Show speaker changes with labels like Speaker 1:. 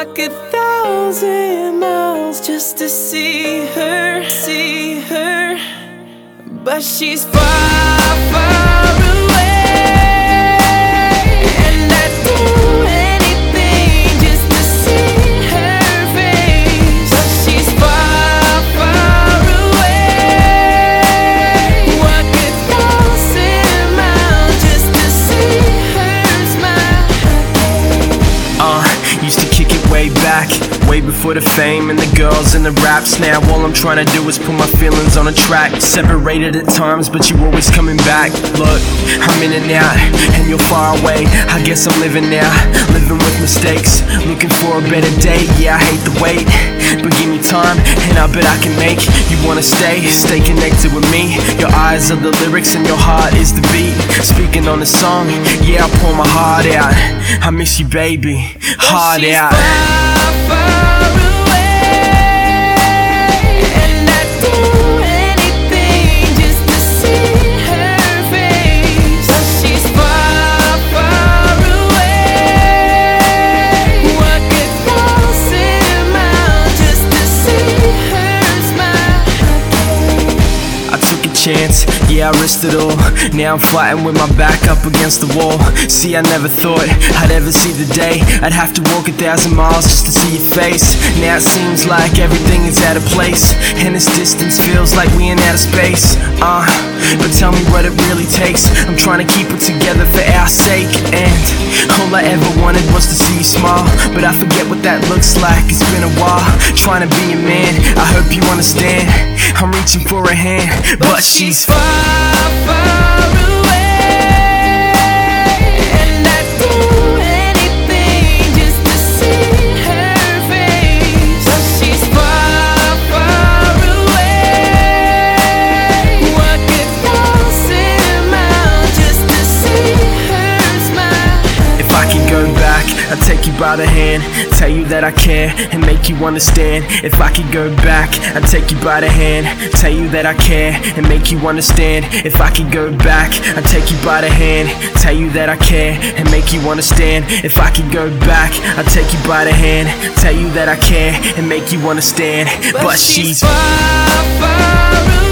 Speaker 1: a thousand miles just to see her, see her. But she's far, far
Speaker 2: before the fame and the girls and the raps. Now all I'm trying to do is put my feelings on a track. Separated at times, but you always coming back. Look, I'm in and out, and you're far away. I guess I'm living now, living with mistakes, looking for a better day. Yeah, I hate the wait, but give me time, and I bet I can make you wanna stay, stay connected with me. Your eyes are the lyrics, and your heart is the beat. Speaking on the song, yeah, I pour my heart out. I miss you, baby, heart
Speaker 1: oh, She's
Speaker 2: out. Chance, yeah, I risked it all. Now I'm fighting with my back up against the wall. See, I never thought I'd ever see the day. I'd have to walk a thousand miles just to see your face. Now it seems like everything is out of place. And this distance feels like we in outer space. Uh, but tell me what it really takes. I'm trying to keep it together for our sake. And all I ever wanted was to see you smile. But I forget what that looks like. It's been a while trying to be a man. I hope you understand. Reaching for a hand, but she's
Speaker 1: far, far away,
Speaker 2: I go back, I'd take you by the hand, tell you that I care, and make you understand. If I could go back, I'd take you by the hand, tell you that I care, and make you understand. If I could go back, I'd take you by the hand, tell you that I care, and make you understand. If I could go back, I'd take you by the hand, tell you that I care, and make you understand. But, she's
Speaker 1: far, far away.